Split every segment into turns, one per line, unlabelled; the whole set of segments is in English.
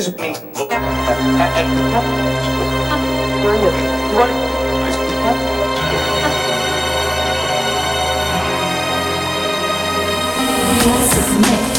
is me. What? Classic mix.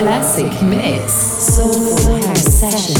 Classic Mix. Soulful House Session.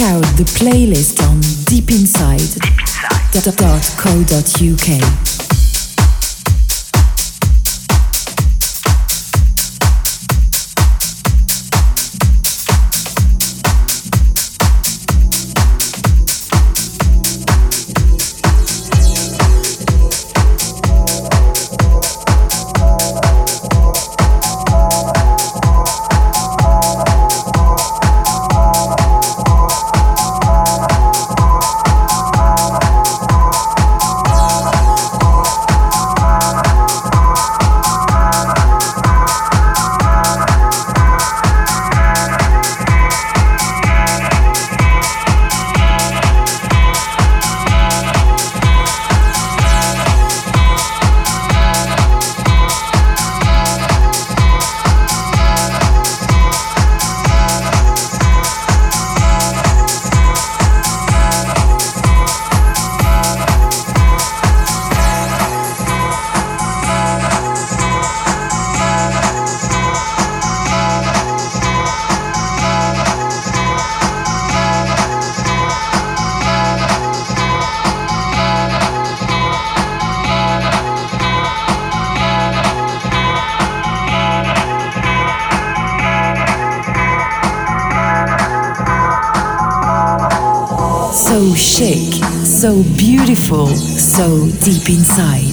Out the playlist on deepinside.co.uk. so beautiful, so deep inside.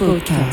House